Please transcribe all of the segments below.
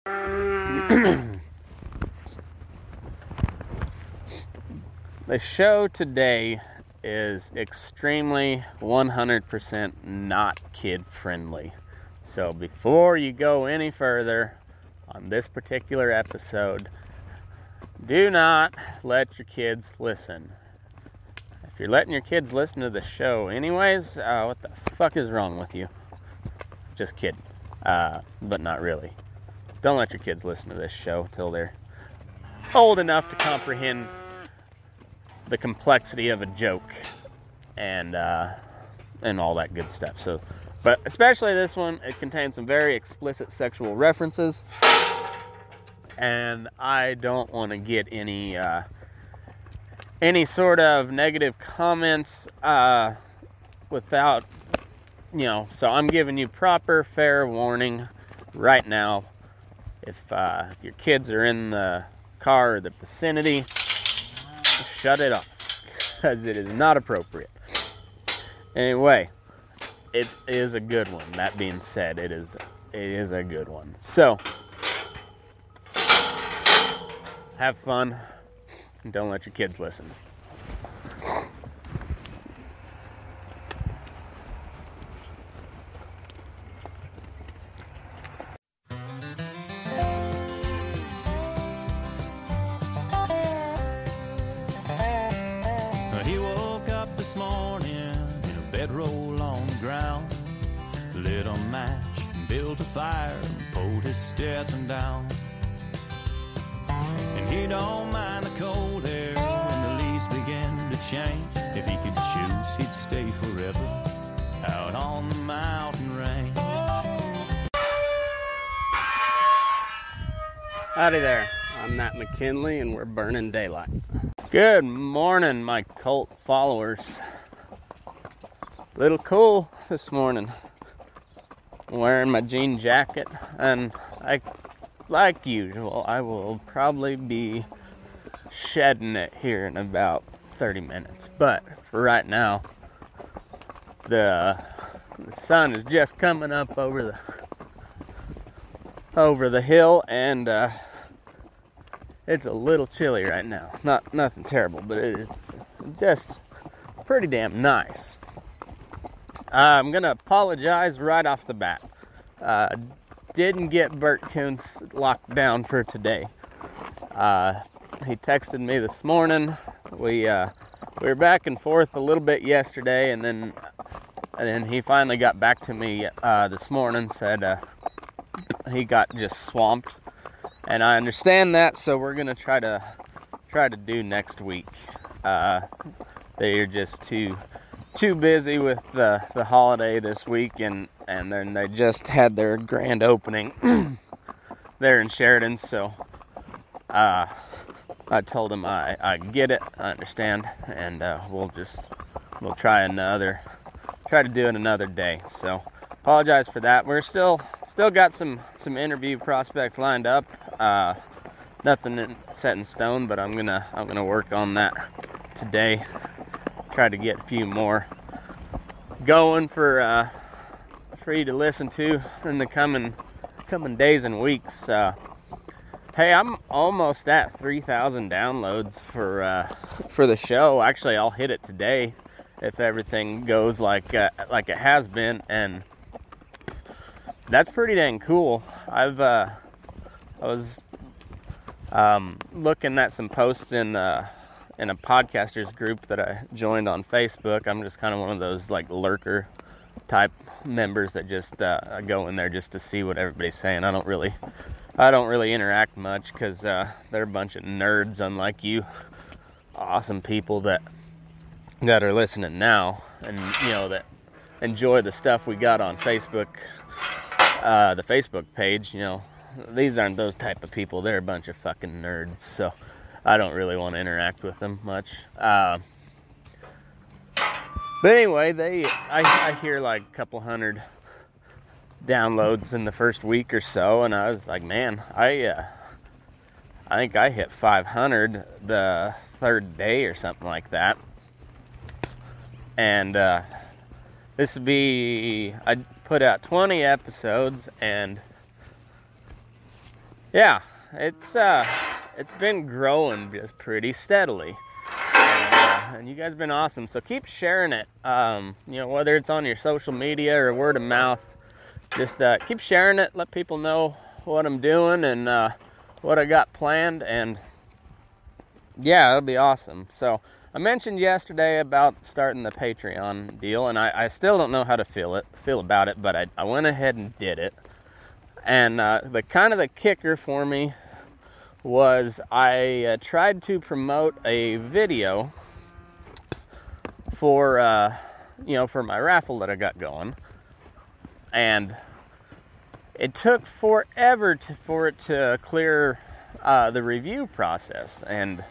the show today is extremely 100% not kid friendly. So before you go any further on this particular episode, do not let your kids listen. If you're letting your kids listen to the show, anyways, uh, what the fuck is wrong with you? Just kidding. Uh, but not really. Don't let your kids listen to this show till they're old enough to comprehend the complexity of a joke and uh, and all that good stuff. So, but especially this one, it contains some very explicit sexual references, and I don't want to get any uh, any sort of negative comments uh, without you know. So I'm giving you proper fair warning right now. If, uh, if your kids are in the car or the vicinity, shut it off because it is not appropriate. Anyway, it is a good one. That being said, it is it is a good one. So have fun and don't let your kids listen. Down. And he don't mind the cold air when the leaves begin to change. If he could choose, he'd stay forever out on the mountain range. Howdy there. I'm Matt McKinley, and we're burning daylight. Good morning, my cult followers. Little cool this morning. Wearing my jean jacket, and I, like usual, I will probably be shedding it here in about 30 minutes. But for right now, the the sun is just coming up over the over the hill, and uh, it's a little chilly right now. Not nothing terrible, but it is just pretty damn nice. I'm gonna apologize right off the bat. Uh, didn't get Bert Koontz locked down for today. Uh, he texted me this morning. We uh, we were back and forth a little bit yesterday, and then and then he finally got back to me uh, this morning. Said uh, he got just swamped and I understand that. So we're gonna try to try to do next week. Uh, they're just too too busy with the the holiday this week, and and then they just had their grand opening there in Sheridan. So uh, I told them I I get it, I understand, and uh, we'll just we'll try another try to do it another day. So apologize for that. We're still still got some some interview prospects lined up. Uh, nothing set in stone, but I'm gonna I'm gonna work on that today. Try to get a few more going for uh, for you to listen to in the coming coming days and weeks. Uh, hey, I'm almost at 3,000 downloads for uh, for the show. Actually, I'll hit it today if everything goes like uh, like it has been, and that's pretty dang cool. I've uh, I was um, looking at some posts in uh, in a podcasters group that I joined on Facebook. I'm just kind of one of those like lurker type members that just uh, go in there just to see what everybody's saying. I don't really I don't really interact much because uh, they're a bunch of nerds, unlike you, awesome people that that are listening now, and you know that enjoy the stuff we got on Facebook, uh, the Facebook page. You know, these aren't those type of people. They're a bunch of fucking nerds. So I don't really want to interact with them much. Uh, but anyway, they I, I hear like a couple hundred downloads in the first week or so, and I was like, man, I uh, I think I hit 500 the third day or something like that. And uh, this would be I put out 20 episodes, and yeah, it's uh, it's been growing just pretty steadily. And, uh, and you guys have been awesome. So keep sharing it. Um, you know, whether it's on your social media or word of mouth, just uh, keep sharing it. Let people know what I'm doing and uh, what I got planned. And yeah, it'll be awesome. So I mentioned yesterday about starting the Patreon deal, and I, I still don't know how to feel it, feel about it, but I, I went ahead and did it. And uh, the kind of the kicker for me was I uh, tried to promote a video for uh, you know for my raffle that I got going, and it took forever to, for it to clear uh, the review process. And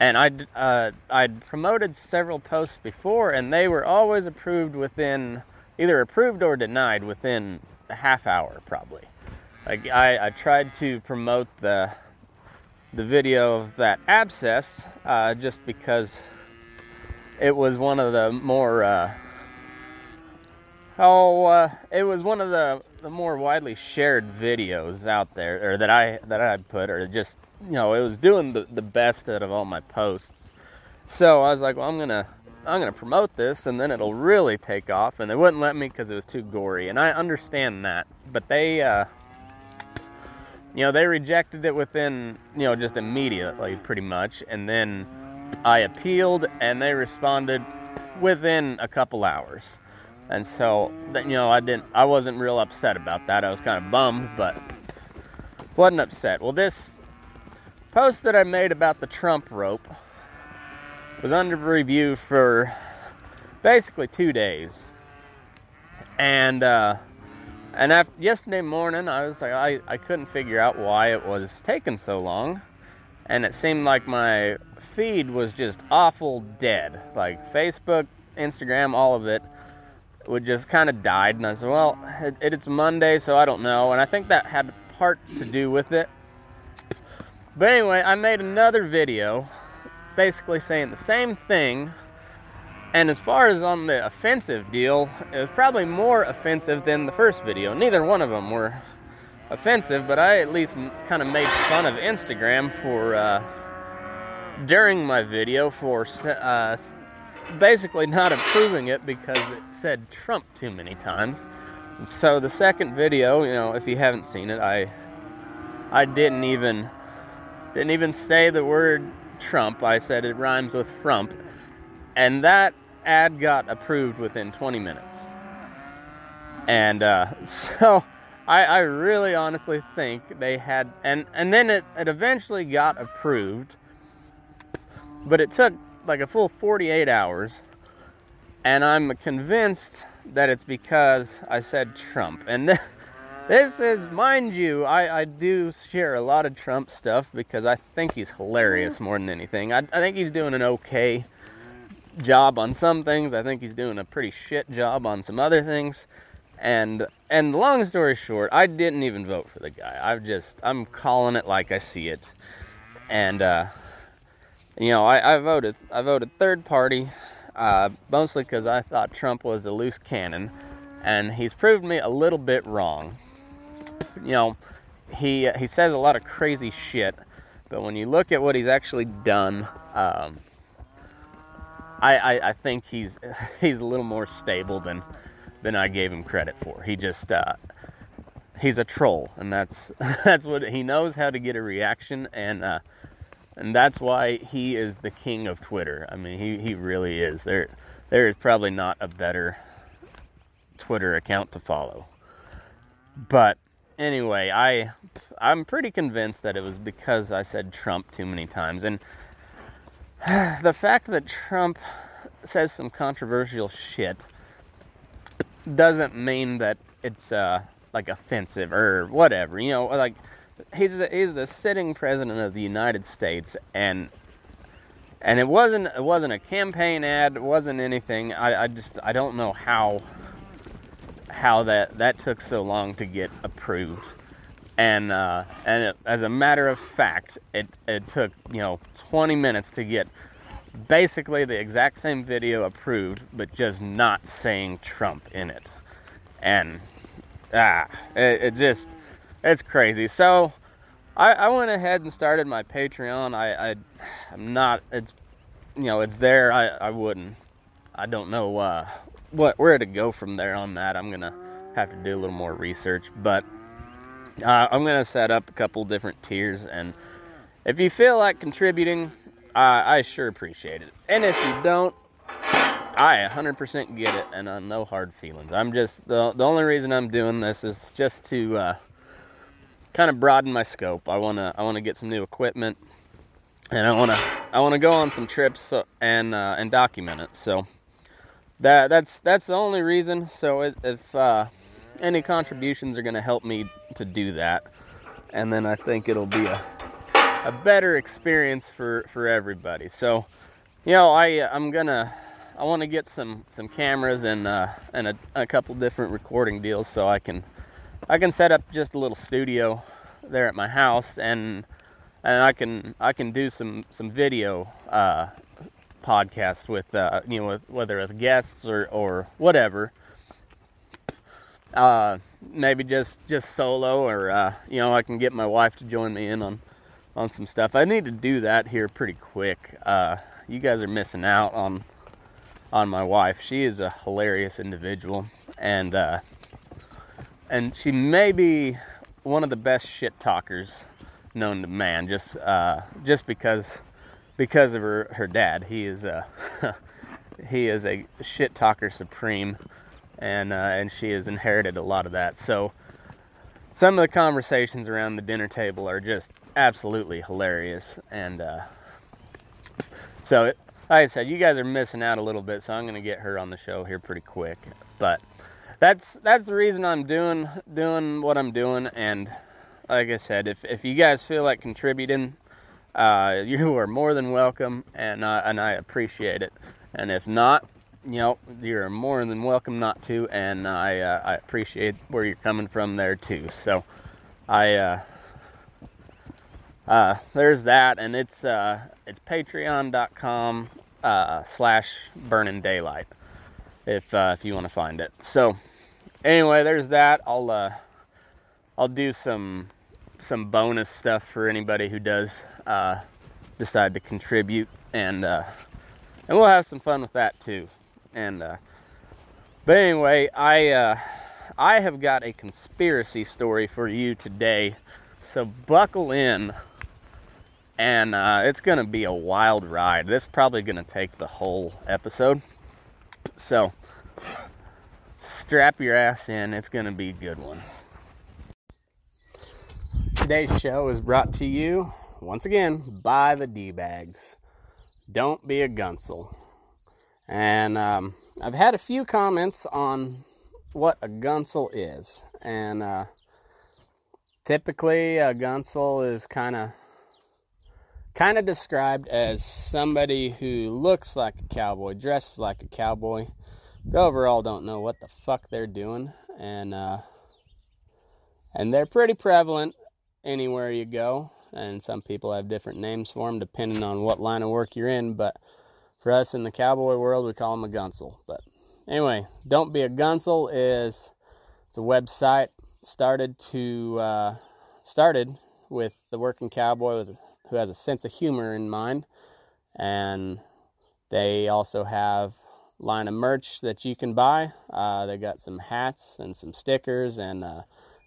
and I'd uh, I'd promoted several posts before, and they were always approved within either approved or denied within half hour, probably. Like I, I tried to promote the the video of that abscess uh, just because it was one of the more uh, oh uh, it was one of the, the more widely shared videos out there or that I that I put or just you know it was doing the, the best out of all my posts so I was like well I'm gonna I'm gonna promote this and then it'll really take off and they wouldn't let me because it was too gory and I understand that. But they uh, you know they rejected it within you know just immediately pretty much and then I appealed and they responded within a couple hours. And so you know I didn't I wasn't real upset about that. I was kind of bummed but wasn't upset. Well this post that I made about the Trump rope was under review for basically two days. And uh, and after, yesterday morning, I was like, I, I couldn't figure out why it was taking so long. And it seemed like my feed was just awful dead. Like Facebook, Instagram, all of it would just kind of died. And I said, well, it, it's Monday, so I don't know. And I think that had part to do with it. But anyway, I made another video basically saying the same thing. And as far as on the offensive deal, it was probably more offensive than the first video. Neither one of them were offensive, but I at least kind of made fun of Instagram for uh, during my video for uh, basically not approving it because it said Trump too many times. And so the second video, you know, if you haven't seen it, I I didn't even didn't even say the word Trump. I said it rhymes with frump. And that ad got approved within 20 minutes. And uh, so I, I, really honestly think they had, and, and then it, it eventually got approved, but it took like a full 48 hours. And I'm convinced that it's because I said Trump. And th- this is, mind you, I, I do share a lot of Trump stuff because I think he's hilarious more than anything. I, I think he's doing an okay job on some things. I think he's doing a pretty shit job on some other things. And and long story short, I didn't even vote for the guy. I've just I'm calling it like I see it. And uh, you know, I, I voted I voted third party, uh, mostly because I thought Trump was a loose cannon, and he's proved me a little bit wrong you know, he he says a lot of crazy shit, but when you look at what he's actually done, um, I, I, I think he's he's a little more stable than than I gave him credit for. He just uh, he's a troll, and that's that's what he knows how to get a reaction, and uh, and that's why he is the king of Twitter. I mean, he he really is. There there is probably not a better Twitter account to follow, but anyway, I I'm pretty convinced that it was because I said Trump too many times, and the fact that Trump says some controversial shit doesn't mean that it's uh, like offensive or whatever. You know, like he's the, he's the sitting president of the United States, and and it wasn't it wasn't a campaign ad. It wasn't anything. I, I just I don't know how how that that took so long to get approved. And uh, and it, as a matter of fact, it it took you know 20 minutes to get basically the exact same video approved, but just not saying Trump in it. And ah, it, it just it's crazy. So I, I went ahead and started my Patreon. I, I I'm not. It's you know it's there. I I wouldn't. I don't know uh, what where to go from there on that. I'm gonna have to do a little more research, but uh, I'm gonna set up a couple different tiers, and if you feel like contributing, uh, I sure appreciate it. And if you don't, I 100% get it, and uh, no hard feelings. I'm just the the only reason I'm doing this is just to uh, kind of broaden my scope. I wanna I wanna get some new equipment, and I wanna I wanna go on some trips and uh, and document it. So that that's that's the only reason. So if uh, any contributions are gonna help me to do that, and then I think it'll be a a better experience for for everybody. So you know I I'm gonna I want to get some some cameras and uh, and a, a couple different recording deals so I can I can set up just a little studio there at my house and and I can I can do some some video uh, podcast with uh, you know with, whether with guests or or whatever. Uh, maybe just just solo or uh, you know I can get my wife to join me in on on some stuff. I need to do that here pretty quick. Uh, you guys are missing out on on my wife. She is a hilarious individual and uh, and she may be one of the best shit talkers known to man. Just uh, just because because of her her dad. He is a he is a shit talker supreme, and uh, and she has inherited a lot of that. So some of the conversations around the dinner table are just absolutely hilarious, and uh, so it, like I said, you guys are missing out a little bit. So I'm going to get her on the show here pretty quick, but that's that's the reason I'm doing doing what I'm doing. And like I said, if if you guys feel like contributing, uh, you are more than welcome, and uh, and I appreciate it. And if not, you know, you're more than welcome not to, and I uh, I appreciate where you're coming from there too. So I. Uh, uh, there's that, and it's uh, it's patreon.com uh, slash burning daylight if uh, if you want to find it. So anyway, there's that. I'll uh, I'll do some some bonus stuff for anybody who does uh, decide to contribute, and uh, and we'll have some fun with that too. And uh, but anyway, I uh, I have got a conspiracy story for you today, so buckle in. And uh, it's gonna be a wild ride. This is probably gonna take the whole episode. So strap your ass in. It's to be a good one. Today's show is brought to you once again by the D bags. Don't be a gunsel. And um, I've had a few comments on what a gunsel is. And uh, typically, a gunsel is kind of kind of described as somebody who looks like a cowboy, dresses like a cowboy, but overall don't know what the fuck they're doing. And uh, and they're pretty prevalent anywhere you go. And some people have different names for them depending on what line of work you're in. But for us in the cowboy world, we call them a gunsel. But anyway, don't be a gunsel is it's a website started to uh, started with the working cowboy with who has a sense of humor in mind. And they also have line of merch that you can buy. Uh, they got some hats and some stickers and uh,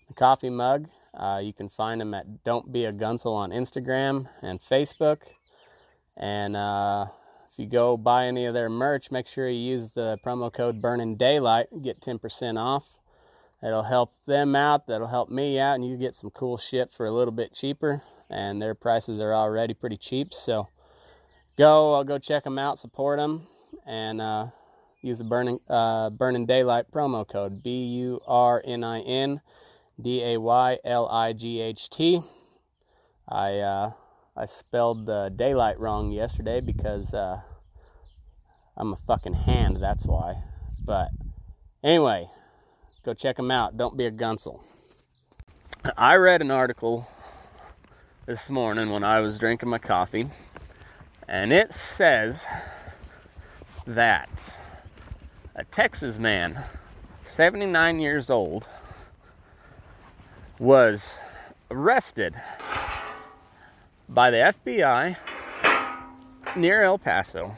a coffee mug. Uh, you can find them at Don't Be a Gunsel on Instagram and Facebook. And uh, if you go buy any of their merch, make sure you use the promo code Burning Daylight. Get 10% off. It'll help them out. That'll help me out, and you get some cool shit for a little bit cheaper and their prices are already pretty cheap. So go, I'll go check them out, support them, and uh, use the burning uh, burning daylight promo code B U R N I N D A Y L I G H T. I uh, I spelled the daylight wrong yesterday because uh, I'm a fucking hand. That's why. But anyway, go check them out. Don't be a gunsel. I read an article this morning when I was drinking my coffee, and it says that a Texas man, 79 years old, was arrested by the FBI near El Paso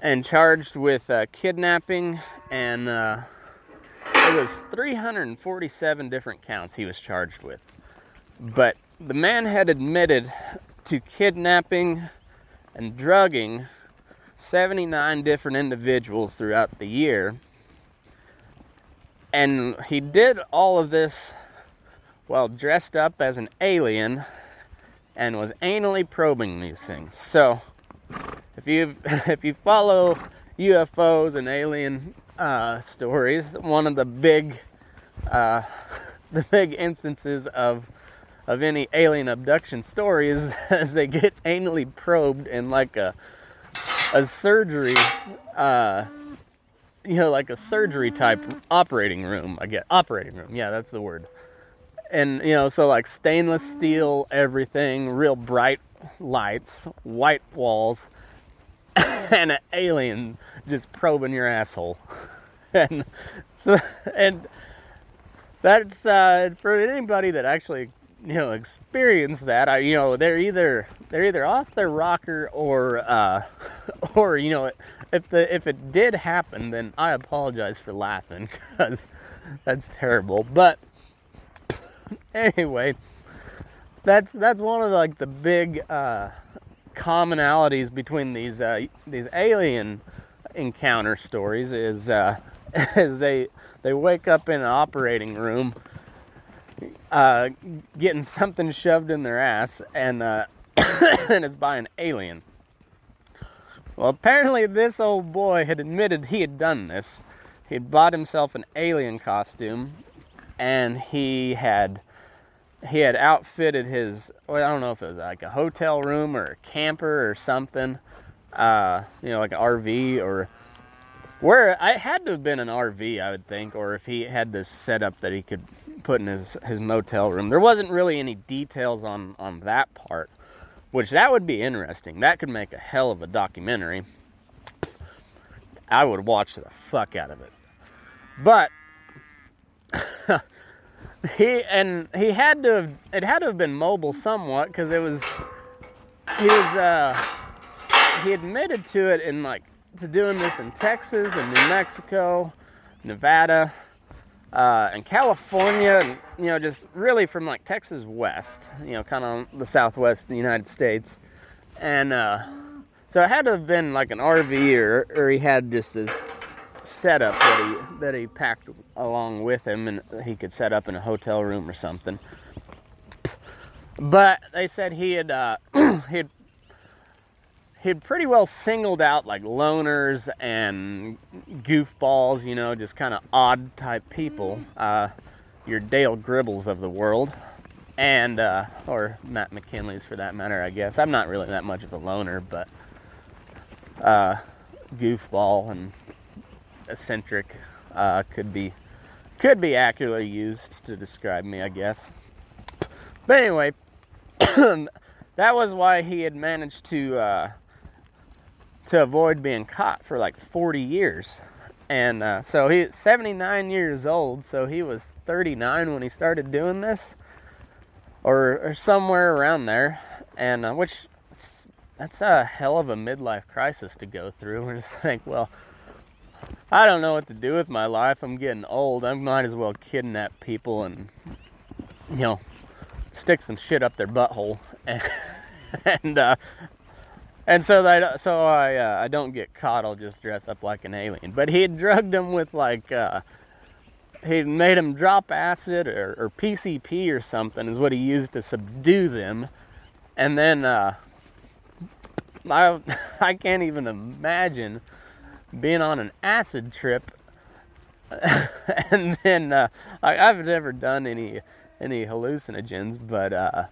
and charged with uh, kidnapping and uh, it was 347 different counts he was charged with. But the man had admitted to kidnapping and drugging 79 different individuals throughout the year. And he did all of this while dressed up as an alien and was anally probing these things. So, if you if you follow UFOs and alien uh, stories, one of the big uh, the big instances of of any alien abduction story is as they get anally probed in like a a surgery uh, you know like a surgery type operating room i get operating room yeah that's the word. And you know so like stainless steel everything real bright lights white walls and an alien just probing your asshole. And so and that's uh, for anybody that actually you know experience that I you know they're either they're either off their rocker or uh or you know if the if it did happen then I apologize for laughing cuz that's terrible but anyway that's that's one of the, like the big uh commonalities between these uh these alien encounter stories is uh is they they wake up in an operating room uh, getting something shoved in their ass, and uh, and it's by an alien. Well, apparently this old boy had admitted he had done this. He had bought himself an alien costume, and he had he had outfitted his. Well, I don't know if it was like a hotel room or a camper or something. Uh, you know, like an RV or where I had to have been an RV, I would think, or if he had this setup that he could put in his his motel room. There wasn't really any details on on that part, which that would be interesting. That could make a hell of a documentary. I would watch the fuck out of it. But he and he had to have it had to have been mobile somewhat because it was he was uh he admitted to it in like to doing this in Texas and New Mexico, Nevada, uh, and California, you know, just really from like Texas west, you know, kind of the southwest United States, and uh, so it had to have been like an RV or, or he had just this setup that he that he packed along with him, and he could set up in a hotel room or something. But they said he had uh, he had he'd pretty well singled out like loners and goofballs, you know, just kind of odd type people, uh, your Dale Gribbles of the world, and uh, or Matt McKinley's for that matter, I guess. I'm not really that much of a loner, but uh, goofball and eccentric uh, could be could be accurately used to describe me, I guess. But anyway, that was why he had managed to uh, to avoid being caught for like 40 years. And uh, so he's 79 years old, so he was 39 when he started doing this, or, or somewhere around there. And uh, which that's a hell of a midlife crisis to go through. And just like, well, I don't know what to do with my life. I'm getting old. I might as well kidnap people and, you know, stick some shit up their butthole. And, and uh, and so that so I uh, I don't get caught. I'll just dress up like an alien. But he had drugged them with like uh, he made them drop acid or, or, PCP or something is what he used to subdue them. And then uh, I I can't even imagine being on an acid trip. and then uh, I, I've never done any any hallucinogens, but uh,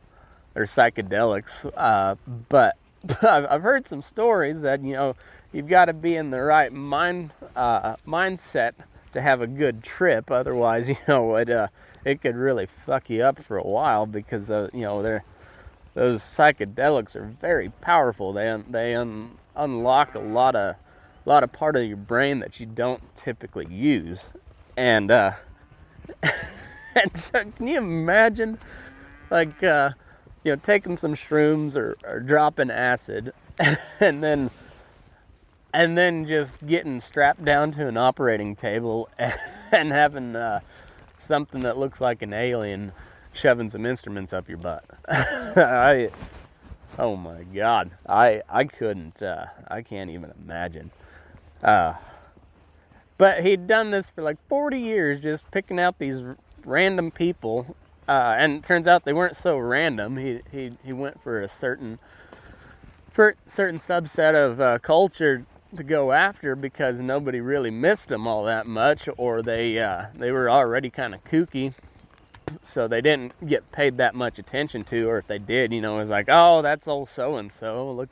or psychedelics, uh, but I've heard some stories that you know you've got to be in the right mind uh, mindset to have a good trip. Otherwise, you know it uh, it could really fuck you up for a while because uh, you know they're those psychedelics are very powerful. They un- they un- unlock a lot of a lot of part of your brain that you don't typically use, and uh, and so, can you imagine, like, uh, you know, taking some shrooms or, or dropping acid, and then and then just getting strapped down to an operating table and, and having uh, something that looks like an alien shoving some instruments up your butt. I, oh my God, I I couldn't, uh, I can't even imagine. Uh, but he'd done this for like 40 years, just picking out these random people, uh, and turns out they weren't so random. He he he went for a certain for certain subset of uh, culture to go after because nobody really missed them all that much, or they uh, they were already kind of kooky, so they didn't get paid that much attention to, or if they did, you know, it was like, oh, that's old so and so. Look,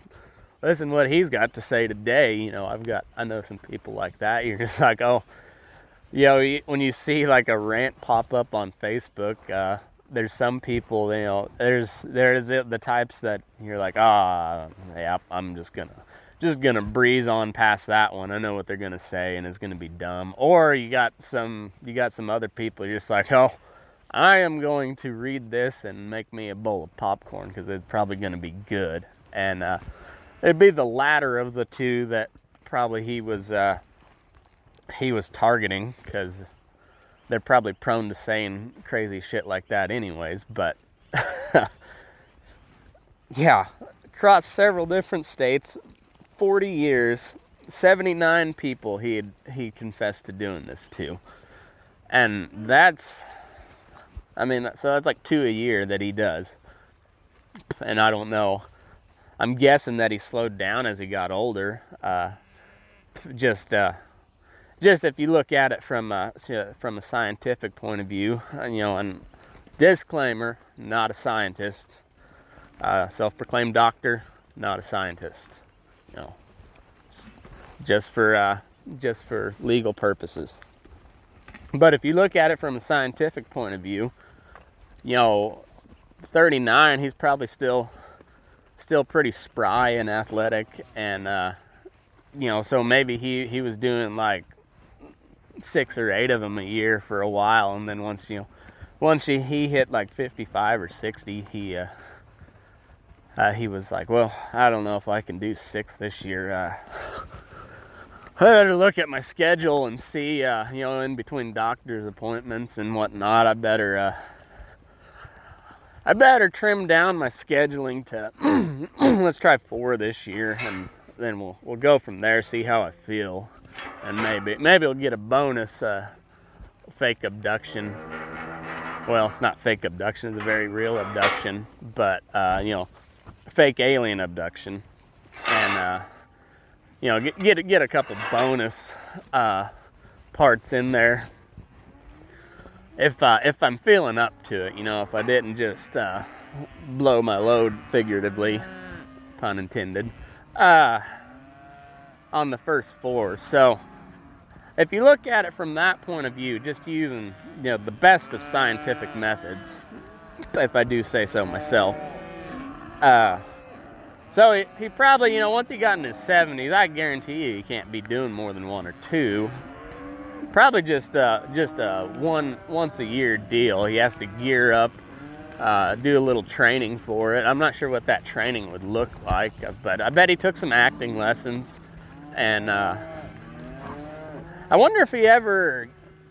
listen what he's got to say today. You know, I've got I know some people like that. You're just like, oh, you know, when you see like a rant pop up on Facebook. Uh, there's some people, you know, there's there's the types that you're like, ah, oh, yeah, I'm just gonna just gonna breeze on past that one. I know what they're gonna say, and it's gonna be dumb. Or you got some you got some other people. You're just like, oh, I am going to read this and make me a bowl of popcorn because it's probably gonna be good. And uh, it'd be the latter of the two that probably he was uh, he was targeting because they're probably prone to saying crazy shit like that anyways. But yeah, across several different states, 40 years, 79 people he had, he confessed to doing this to. And that's I mean, so that's like two a year that he does. And I don't know. I'm guessing that he slowed down as he got older. Uh, just, uh, just if you look at it from a, from a scientific point of view, uh, you know, and disclaimer, not a scientist, uh, self-proclaimed doctor, not a scientist you know, just for uh, just for legal purposes. But if you look at it from a scientific point of view, you know, 39, he's probably still still pretty spry and athletic, and uh, you know, so maybe he he was doing like six or eight of them a year for a while, and then once you know, once he, he hit like 55 or 60, he uh, uh, he was like, "Well, I don't know if I can do six this year. Uh, I better look at my schedule and see, uh, you know, in between doctor's appointments and whatnot. I better, uh, I better trim down my scheduling to let's try four this year, and then we'll we'll go from there. See how I feel, and maybe maybe we'll get a bonus uh, fake abduction. Well, it's not fake abduction; it's a very real abduction, but uh, you know." fake alien abduction, and uh, you know get get get a couple bonus uh, parts in there. If uh, if I'm feeling up to it, you know, if I didn't just uh, blow my load figuratively, pun intended, uh, on the first four. So if you look at it from that point of view, just using you know the best of scientific methods, if I do say so myself, uh, so he, he, probably, you know, once he got in his 70s, I guarantee you he can't be doing more than one or two. Probably just uh, just a one once a year deal. He has to gear up, uh, do a little training for it. I'm not sure what that training would look like, but I bet he took some acting lessons. And uh, I wonder if he ever,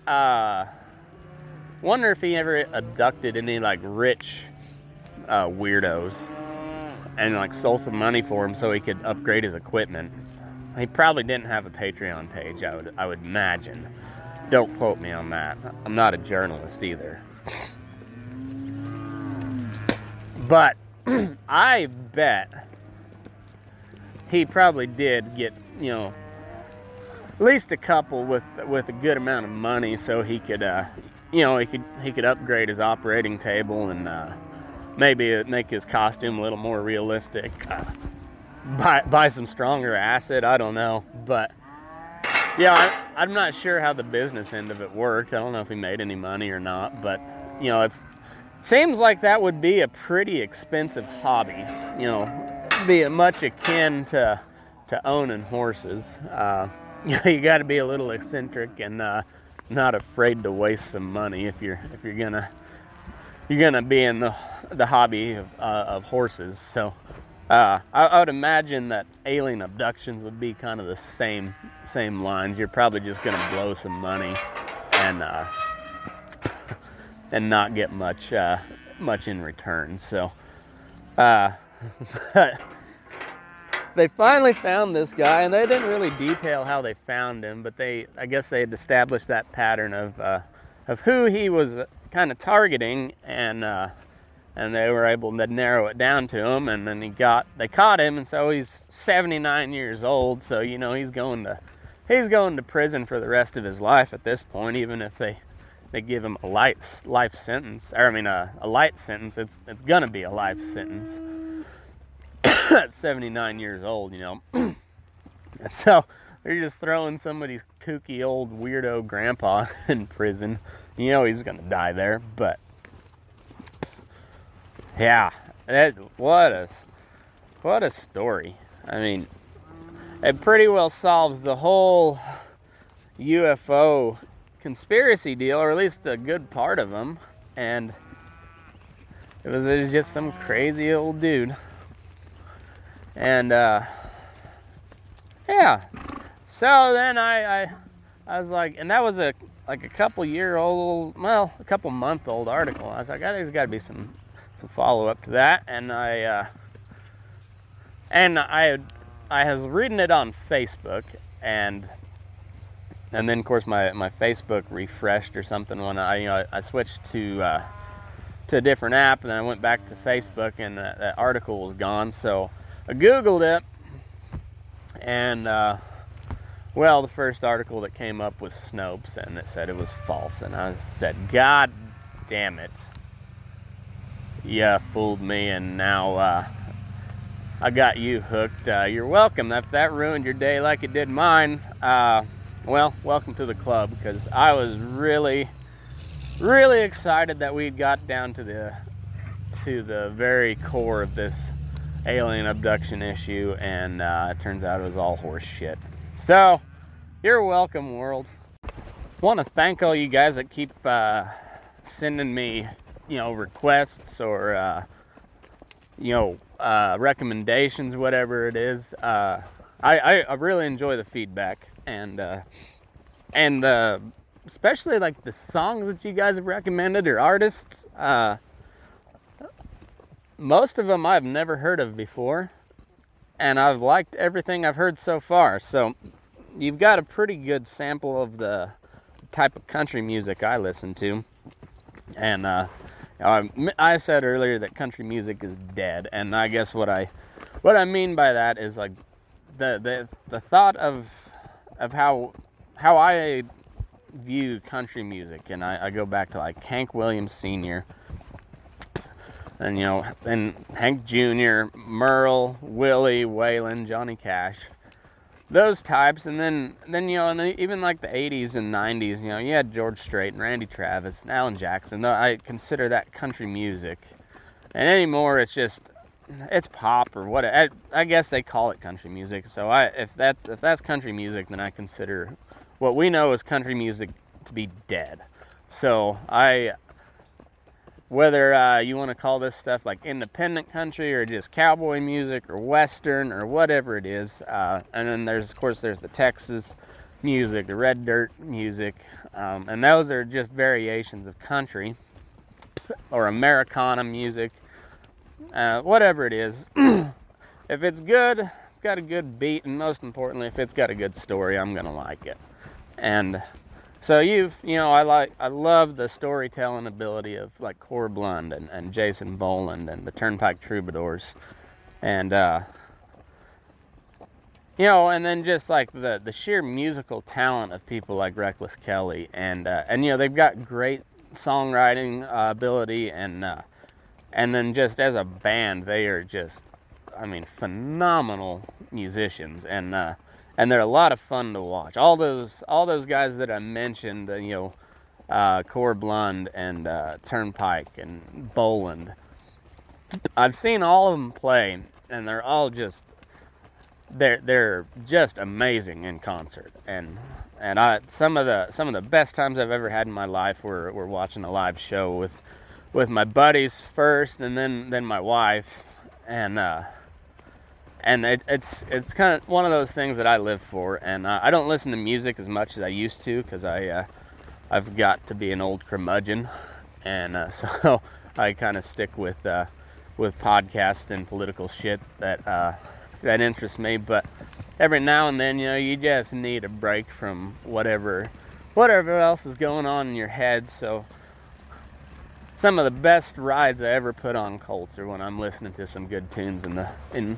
uh, wonder if he ever abducted any like rich uh, weirdos and like stole some money for him so he could upgrade his equipment. He probably didn't have a Patreon page, I would I would imagine. Don't quote me on that. I'm not a journalist either. But I bet he probably did get, you know, at least a couple with with a good amount of money so he could uh you know, he could he could upgrade his operating table and uh maybe make his costume a little more realistic. Uh, buy buy some stronger acid. I don't know, but yeah, I, am not sure how the business end of it worked. I don't know if he made any money or not, but you know, it seems like that would be a pretty expensive hobby. You know, be much akin to to owning horses. Uh, you got to be a little eccentric and uh, not afraid to waste some money if you're if you're gonna you're gonna be in the the hobby of, uh, of horses. So uh, I, I, would imagine that alien abductions would be kind of the same same lines. You're probably just gonna blow some money and uh, and not get much uh, much in return. So. Uh, they finally found this guy, and they didn't really detail how they found him, but they, I guess, they had established that pattern of uh, of who he was kind of targeting, and uh, and they were able to narrow it down to him, and then he got they caught him, and so he's 79 years old, so you know he's going to he's going to prison for the rest of his life at this point, even if they they give him a light life sentence, or I mean a, a light sentence, it's it's gonna be a life sentence at 79 years old, you know. so they're just throwing somebody's kooky old weirdo grandpa in prison. You know he's gonna die there, but yeah, that what a what a story. I mean, it pretty well solves the whole UFO conspiracy deal, or at least a good part of them. And it was, it was just some crazy old dude and uh, yeah. So then I, I I was like, and that was a like a couple year old, well, a couple month old article. I was like, there's got to be some some follow up to that, and I uh, and I I was reading it on Facebook, and and then of course my my Facebook refreshed or something when I you know I, I switched to uh, to a different app, and then I went back to Facebook, and that, that article was gone. So I Googled it, and uh, well, the first article that came up was Snopes, and it said it was false. And I said, God damn it. Yeah, fooled me, and now uh, I got you hooked. Uh, you're welcome. If that ruined your day like it did mine, uh, well, welcome to the club because I was really, really excited that we got down to the to the very core of this alien abduction issue, and uh, it turns out it was all horse shit. So, you're welcome, world. Want to thank all you guys that keep uh, sending me, you know, requests or, uh, you know, uh, recommendations, whatever it is. Uh, I, I, I, really enjoy the feedback, and uh, and especially like the songs that you guys have recommended or artists most of them I've never heard of before, and I've liked everything I've heard so far. So you've got a pretty good sample of the type of country music I listen to. And uh, I said earlier that country music is dead, and I guess what I what I mean by that is like the the the thought of of how how I view country music, and I, I go back to like Hank Williams Sr and you know, and Hank Jr., Merle, Willie, Waylon, Johnny Cash, those types, and then then you know, and even like the '80s and '90s, you know, you had George Strait and Randy Travis and Alan Jackson. Though I consider that country music, and anymore it's just it's pop or what. I, I guess they call it country music. So I if that if that's country music, then I consider what we know as country music to be dead. So I whether uh, you want to call this stuff like independent country or just cowboy music or western or whatever it is uh, and then there's of course there's the texas music the red dirt music um, and those are just variations of country or americana music uh, whatever it is. If it's good it's got a good beat and most importantly if it's got a good story i'm gonna like it. And so you've, you know, I like, I love the storytelling ability of like Corb Lund and, and Jason Boland and the Turnpike Troubadours, and uh, you know, and then just like the the sheer musical talent of people like Reckless Kelly, and uh, and you know they've got great songwriting uh, ability, and uh, and then just as a band they are just, I mean, phenomenal musicians, and uh, and they're a lot of fun to watch. All those all those guys that I mentioned, uh, you know, uh, Corb Lund and uh, Turnpike and Boland. I've seen all of them play, and they're all just they're they're just amazing in concert, and and I some of the some of the best times I've ever had in my life were were watching a live show with with my buddies first, and then then my wife, and uh, and it, it's it's kind of one of those things that I live for. And uh, I don't listen to music as much as I used to because I uh, I've got to be an old curmudgeon, and uh, so I kind of stick with uh, with podcasts and political shit that uh, that interests me. But every now and then, you know, you just need a break from whatever whatever else is going on in your head. So some of the best rides I ever put on Colts are when I'm listening to some good tunes in the in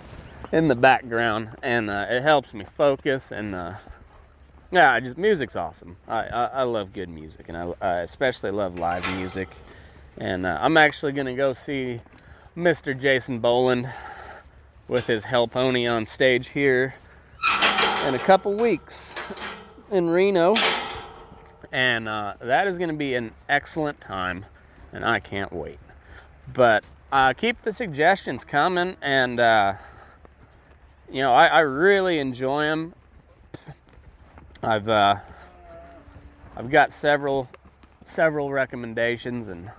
in the background, and uh, it helps me focus. And uh, yeah, just music's awesome. I, I, I love good music, and I, I especially love live music. And uh, I'm actually gonna go see Mr. Jason Boland with his Hell Pony on stage here in a couple weeks in Reno, and uh, that is gonna be an excellent time, and I can't wait. But uh, keep the suggestions coming, and uh, you know, I, I really enjoy them. I've uh, I've got several several recommendations and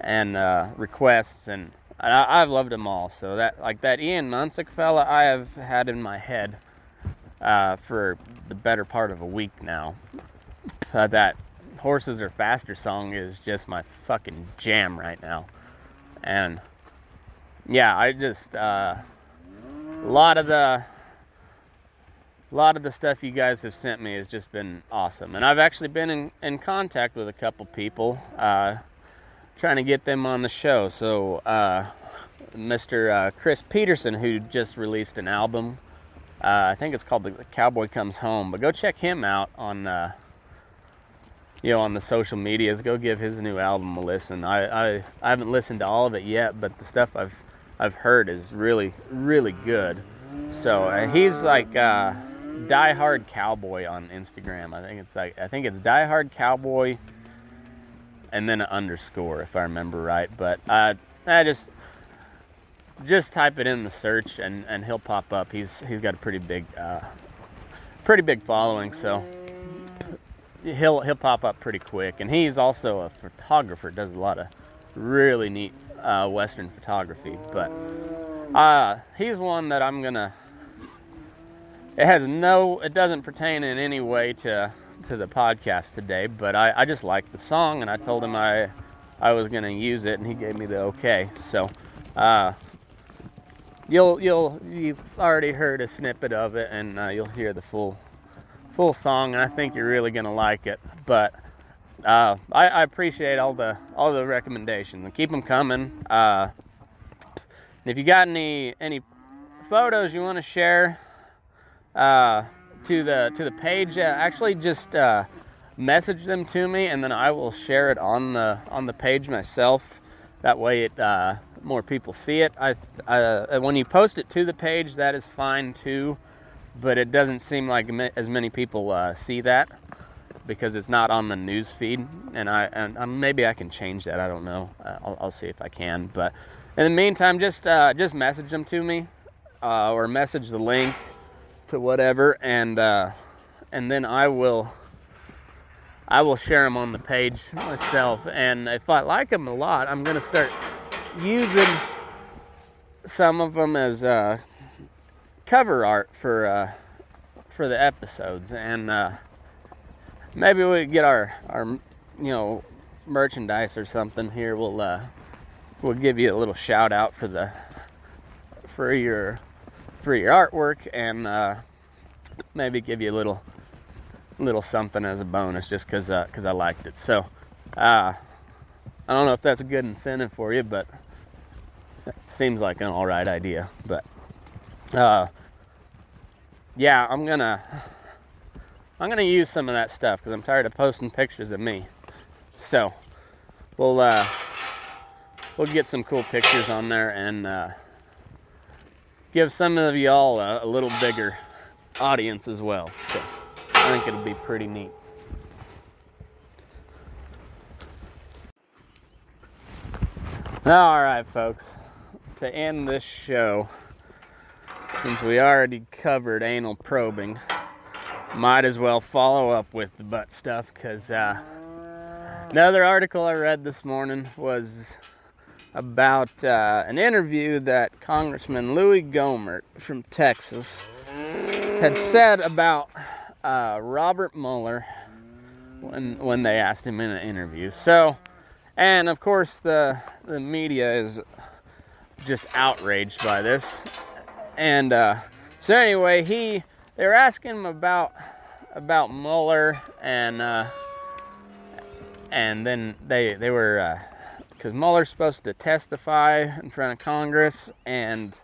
and uh, requests, and I, have loved them all. So that like that Ian Munsick fella, I have had in my head uh, for the better part of a week now. Uh, that horses are faster song is just my fucking jam right now, and yeah, I just uh, a lot of the a lot of the stuff you guys have sent me has just been awesome. And i've actually been in, in contact with a couple people uh, trying to get them on the show. So uh, mr uh, chris peterson who just released an album uh, i think it's called the cowboy comes home. But go check him out on uh, you know on the social medias. Go give his new album a listen. I, I i haven't listened to all of it yet but the stuff i've I've heard is really, really good. So he's like uh, Die Hard Cowboy on Instagram. I think it's like I think it's Die Hard Cowboy, and then an underscore if I remember right. But uh, I just just type it in the search and, and he'll pop up. He's he's got a pretty big uh, pretty big following, so he'll he'll pop up pretty quick. And he's also a photographer. Does a lot of really neat uh, Western photography. But uh, he's one that I'm gonna. It has no. It doesn't pertain in any way to to the podcast today. But I, I just like the song, and I told him I I was gonna use it, and he gave me the okay. So. Uh, you'll you'll you've already heard a snippet of it, and uh, you'll hear the full full song, and I think you're really gonna like it. But uh, I, I, appreciate all the all the recommendations keep them coming. Uh, if you got any any photos you want to share uh, to the to the page, uh, actually just uh, message them to me, and then I will share it on the on the page myself. That way, it uh, more people see it. I when you post it to the page, that is fine too, but it doesn't seem like as many people see that because it's not on the news feed, and I and um, maybe I can change that. I don't know. Uh, I'll, I'll, see if I can. But in the meantime, just uh, just message them to me, uh, or message the link to whatever, and uh, and then I will I will share them on the page myself. And if I like them a lot, I'm gonna start using some of them as uh, cover art for uh, for the episodes and maybe we get our our you know merchandise or something here. We'll uh, we'll give you a little shout out for the for your for your artwork and uh, maybe give you a little little something as a bonus just because because uh, I liked it. So uh, I don't know if that's a good incentive for you, but it seems like an all right idea. But uh, yeah, I'm gonna I'm gonna use some of that stuff because I'm tired of posting pictures of me. So we'll uh, we'll get some cool pictures on there and uh, give some of y'all a, a little bigger audience as well. So I think it'll be pretty neat. All right, folks. To end this show, since we already covered anal probing, might as well follow up with the butt stuff because uh, another article I read this morning was about uh, an interview that Congressman Louis Gohmert from Texas had said about uh, Robert Mueller when when they asked him in an interview. So, and of course the the media is just outraged by this. And uh, so anyway, he they were asking him about about Mueller and uh, and then they they were because uh, Mueller's supposed to testify in front of Congress and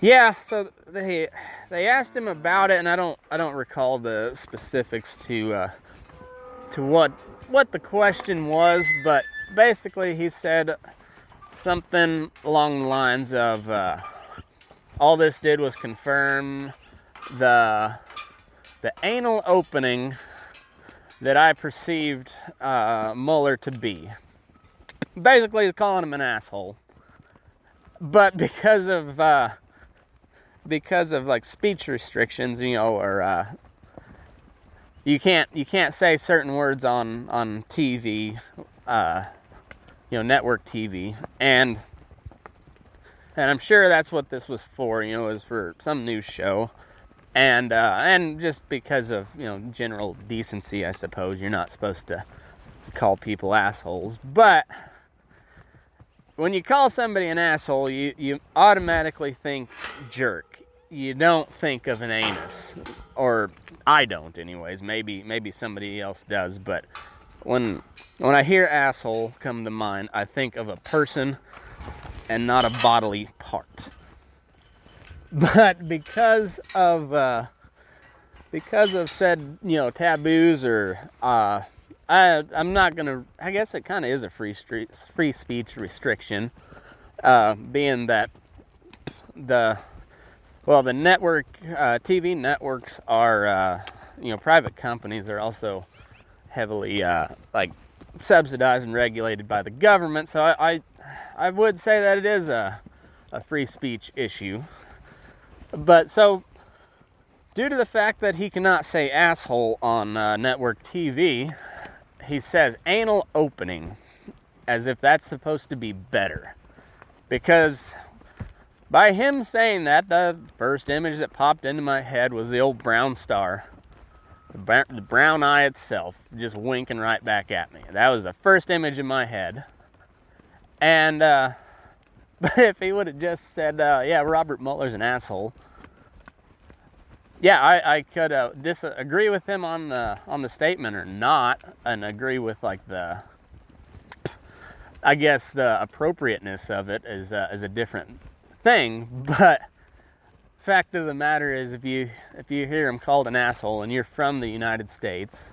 yeah, so they they asked him about it, and I don't I don't recall the specifics to uh, to what what the question was, but basically he said something along the lines of uh, all this did was confirm the the anal opening that I perceived uh, Mueller to be. Basically, calling him an asshole. But because of uh, because of like speech restrictions, you know, or uh, you can't you can't say certain words on on TV, uh, you know, network TV, and and I'm sure that's what this was for. You know, is for some news show, and uh, and just because of you know general decency, I suppose you're not supposed to call people assholes, but when you call somebody an asshole, you, you automatically think jerk. You don't think of an anus, or I don't, anyways. Maybe maybe somebody else does, but when when I hear asshole come to mind, I think of a person and not a bodily part. But because of uh, because of said you know taboos or uh, I, I'm not gonna. I guess it kind of is a free street, free speech restriction, uh, being that the well, the network uh, TV networks are uh, you know private companies. They're also heavily uh, like subsidized and regulated by the government. So I, I, I would say that it is a a free speech issue. But so due to the fact that he cannot say asshole on uh, network TV, he says anal opening as if that's supposed to be better. Because by him saying that, the first image that popped into my head was the old brown star. The brown eye itself just winking right back at me. That was the first image in my head. And, uh, but if he would have just said, uh, yeah, Robert Mueller's an asshole, yeah, I, I could uh, disagree with him on the on the statement or not, and agree with like the, I guess the appropriateness of it is uh, is a different thing. But fact of the matter is, if you if you hear him called an asshole and you're from the United States,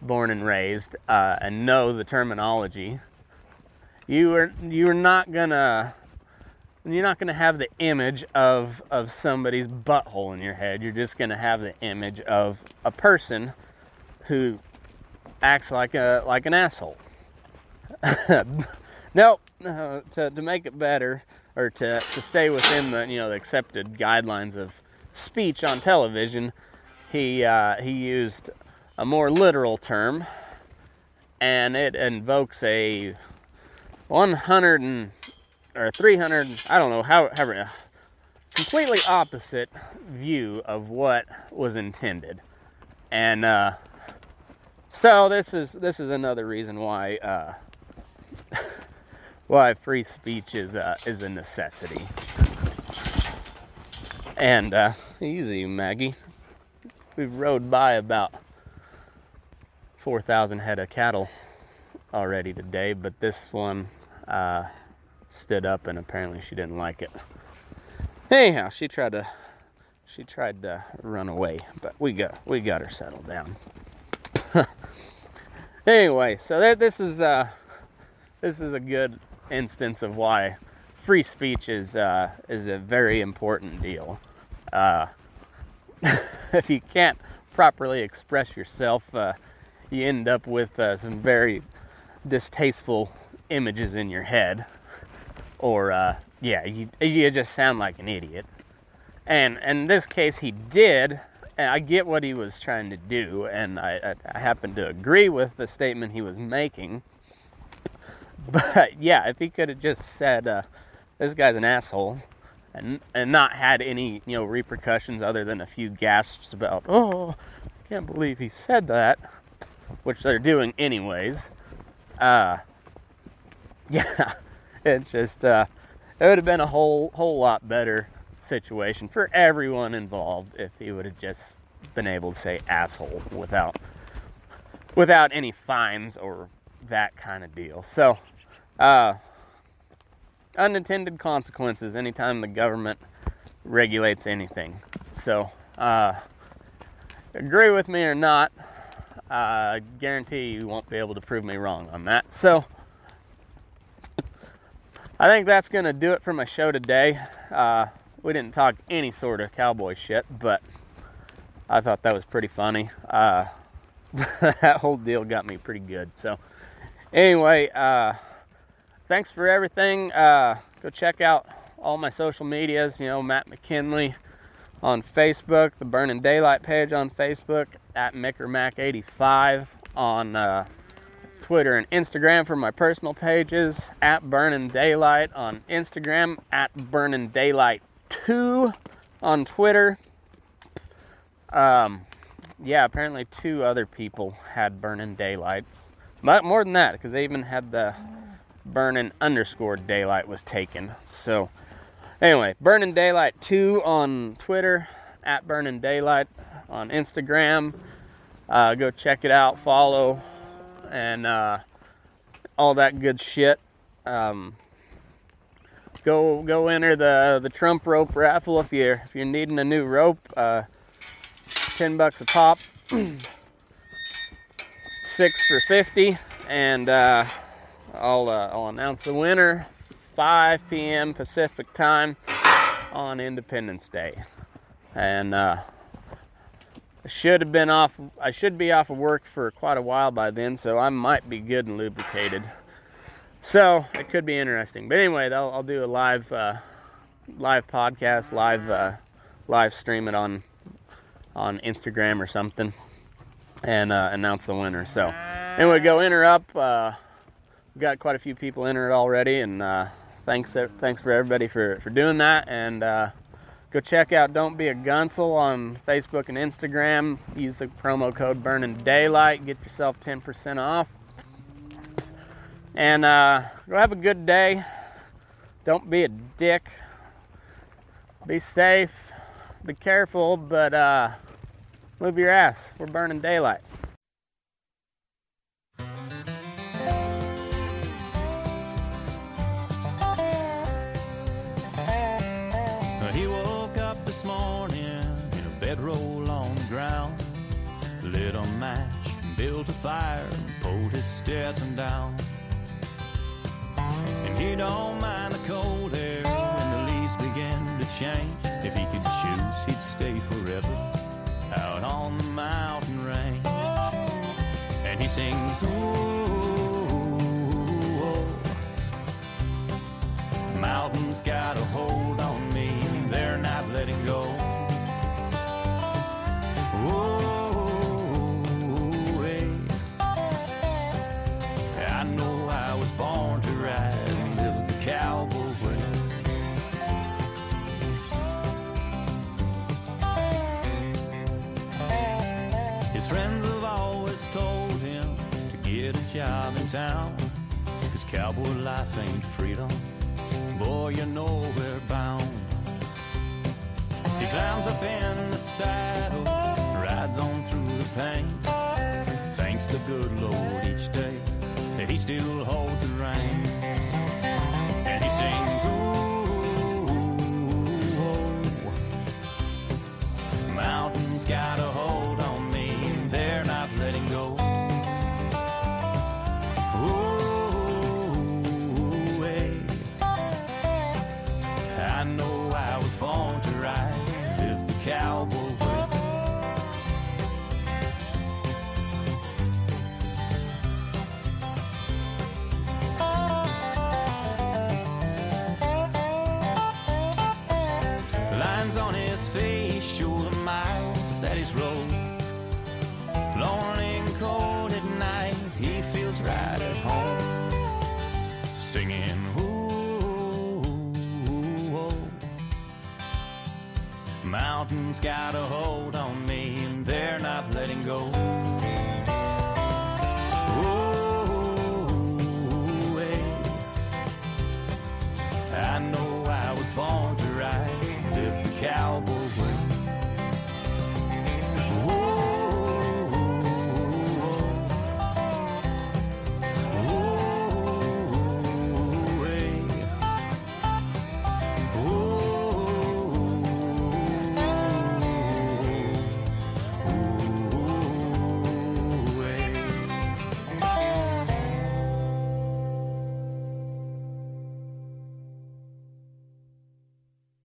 born and raised, uh, and know the terminology, you are you're not gonna you're not to have the image of of somebody's butthole in your head. You're just to have the image of a person who acts like a like an asshole. no, uh, to to make it better or to to stay within the you know the accepted guidelines of speech on television, he uh, he used a more literal term, and it invokes a 100 and or 300, I don't know, however, completely opposite view of what was intended. And uh, so this is this is another reason why uh, why free speech is uh, is a necessity. And uh, easy, Maggie. We've rode by about 4,000 head of cattle already today, but this one uh, stood up and apparently she didn't like it. Anyhow, she tried to she tried to run away, but we got we got her settled down. anyway, so that this is uh this is a good instance of why free speech is uh, is a very important deal. Uh, if you can't properly express yourself, uh, you end up with uh, some very distasteful images in your head or uh, yeah, you, you just sound like an idiot. And in this case, he did, and I get what he was trying to do, and I, I, I happen to agree with the statement he was making. But yeah, if he could have just said, uh, "This guy's an asshole," and and not had any you know repercussions other than a few gasps about, "Oh, I can't believe he said that," which they're doing anyways. Uh, yeah, it's just uh, it would have been a whole whole lot better situation for everyone involved if he would have just been able to say asshole without without any fines or that kind of deal. So, uh, unintended consequences anytime the government regulates anything. So, uh, agree with me or not, I guarantee you won't be able to prove me wrong on that. So, I think that's going to do it for my show today. Uh, we didn't talk any sort of cowboy shit, but I thought that was pretty funny. Uh, that whole deal got me pretty good. So, anyway, uh, thanks for everything. Uh, go check out all my social medias. You know, Matt McKinley on Facebook, the Burning Daylight page on Facebook, at MickerMac85 on uh, Twitter and Instagram for my personal pages, at Burning Daylight on Instagram, at Burning Daylight 2 on Twitter. Um, yeah, apparently two other people had Burning Daylights. But more than that, because they even had the Burning underscore Daylight was taken. So, anyway, Burning Daylight 2 on Twitter, at Burning Daylight on Instagram. Uh, go check it out, follow, and uh, all that good shit. Um, go go enter the the Trump rope raffle if you're if you're needing a new rope. Uh, Ten bucks a pop, six for fifty, and uh, I'll uh, I'll announce the winner 5 p.m. Pacific time on Independence Day, and uh, I should have been off. I should be off of work for quite a while by then, so I might be good and lubricated. So it could be interesting. But anyway, I'll, I'll do a live uh, live podcast, live uh, live stream it on on Instagram or something, and uh, announce the winner. So anyway, go enter up. Uh, we've got quite a few people entered already, and uh, thanks thanks for everybody for for doing that. And uh, go check out Don't Be a Gunsel on Facebook and Instagram. Use the promo code Burning Daylight. Get yourself 10% off. And uh, go have a good day. Don't be a dick. Be safe. Be careful, but uh, move your ass. We're burning daylight. Lit a match, built a fire, and pulled his Stetson down. And he don't mind the cold air when the leaves begin to change. If he could choose, he'd stay forever out on the mountain range. And he sings, ooh, oh. mountains got a hold on me, and they're not letting go. Ooh, town. Cause cowboy life ain't freedom. Boy, you know we're bound. He climbs up in the saddle, rides on through the pain. Thanks the good Lord each day that he still holds the reins. And he sings, ooh, oh. mountains got a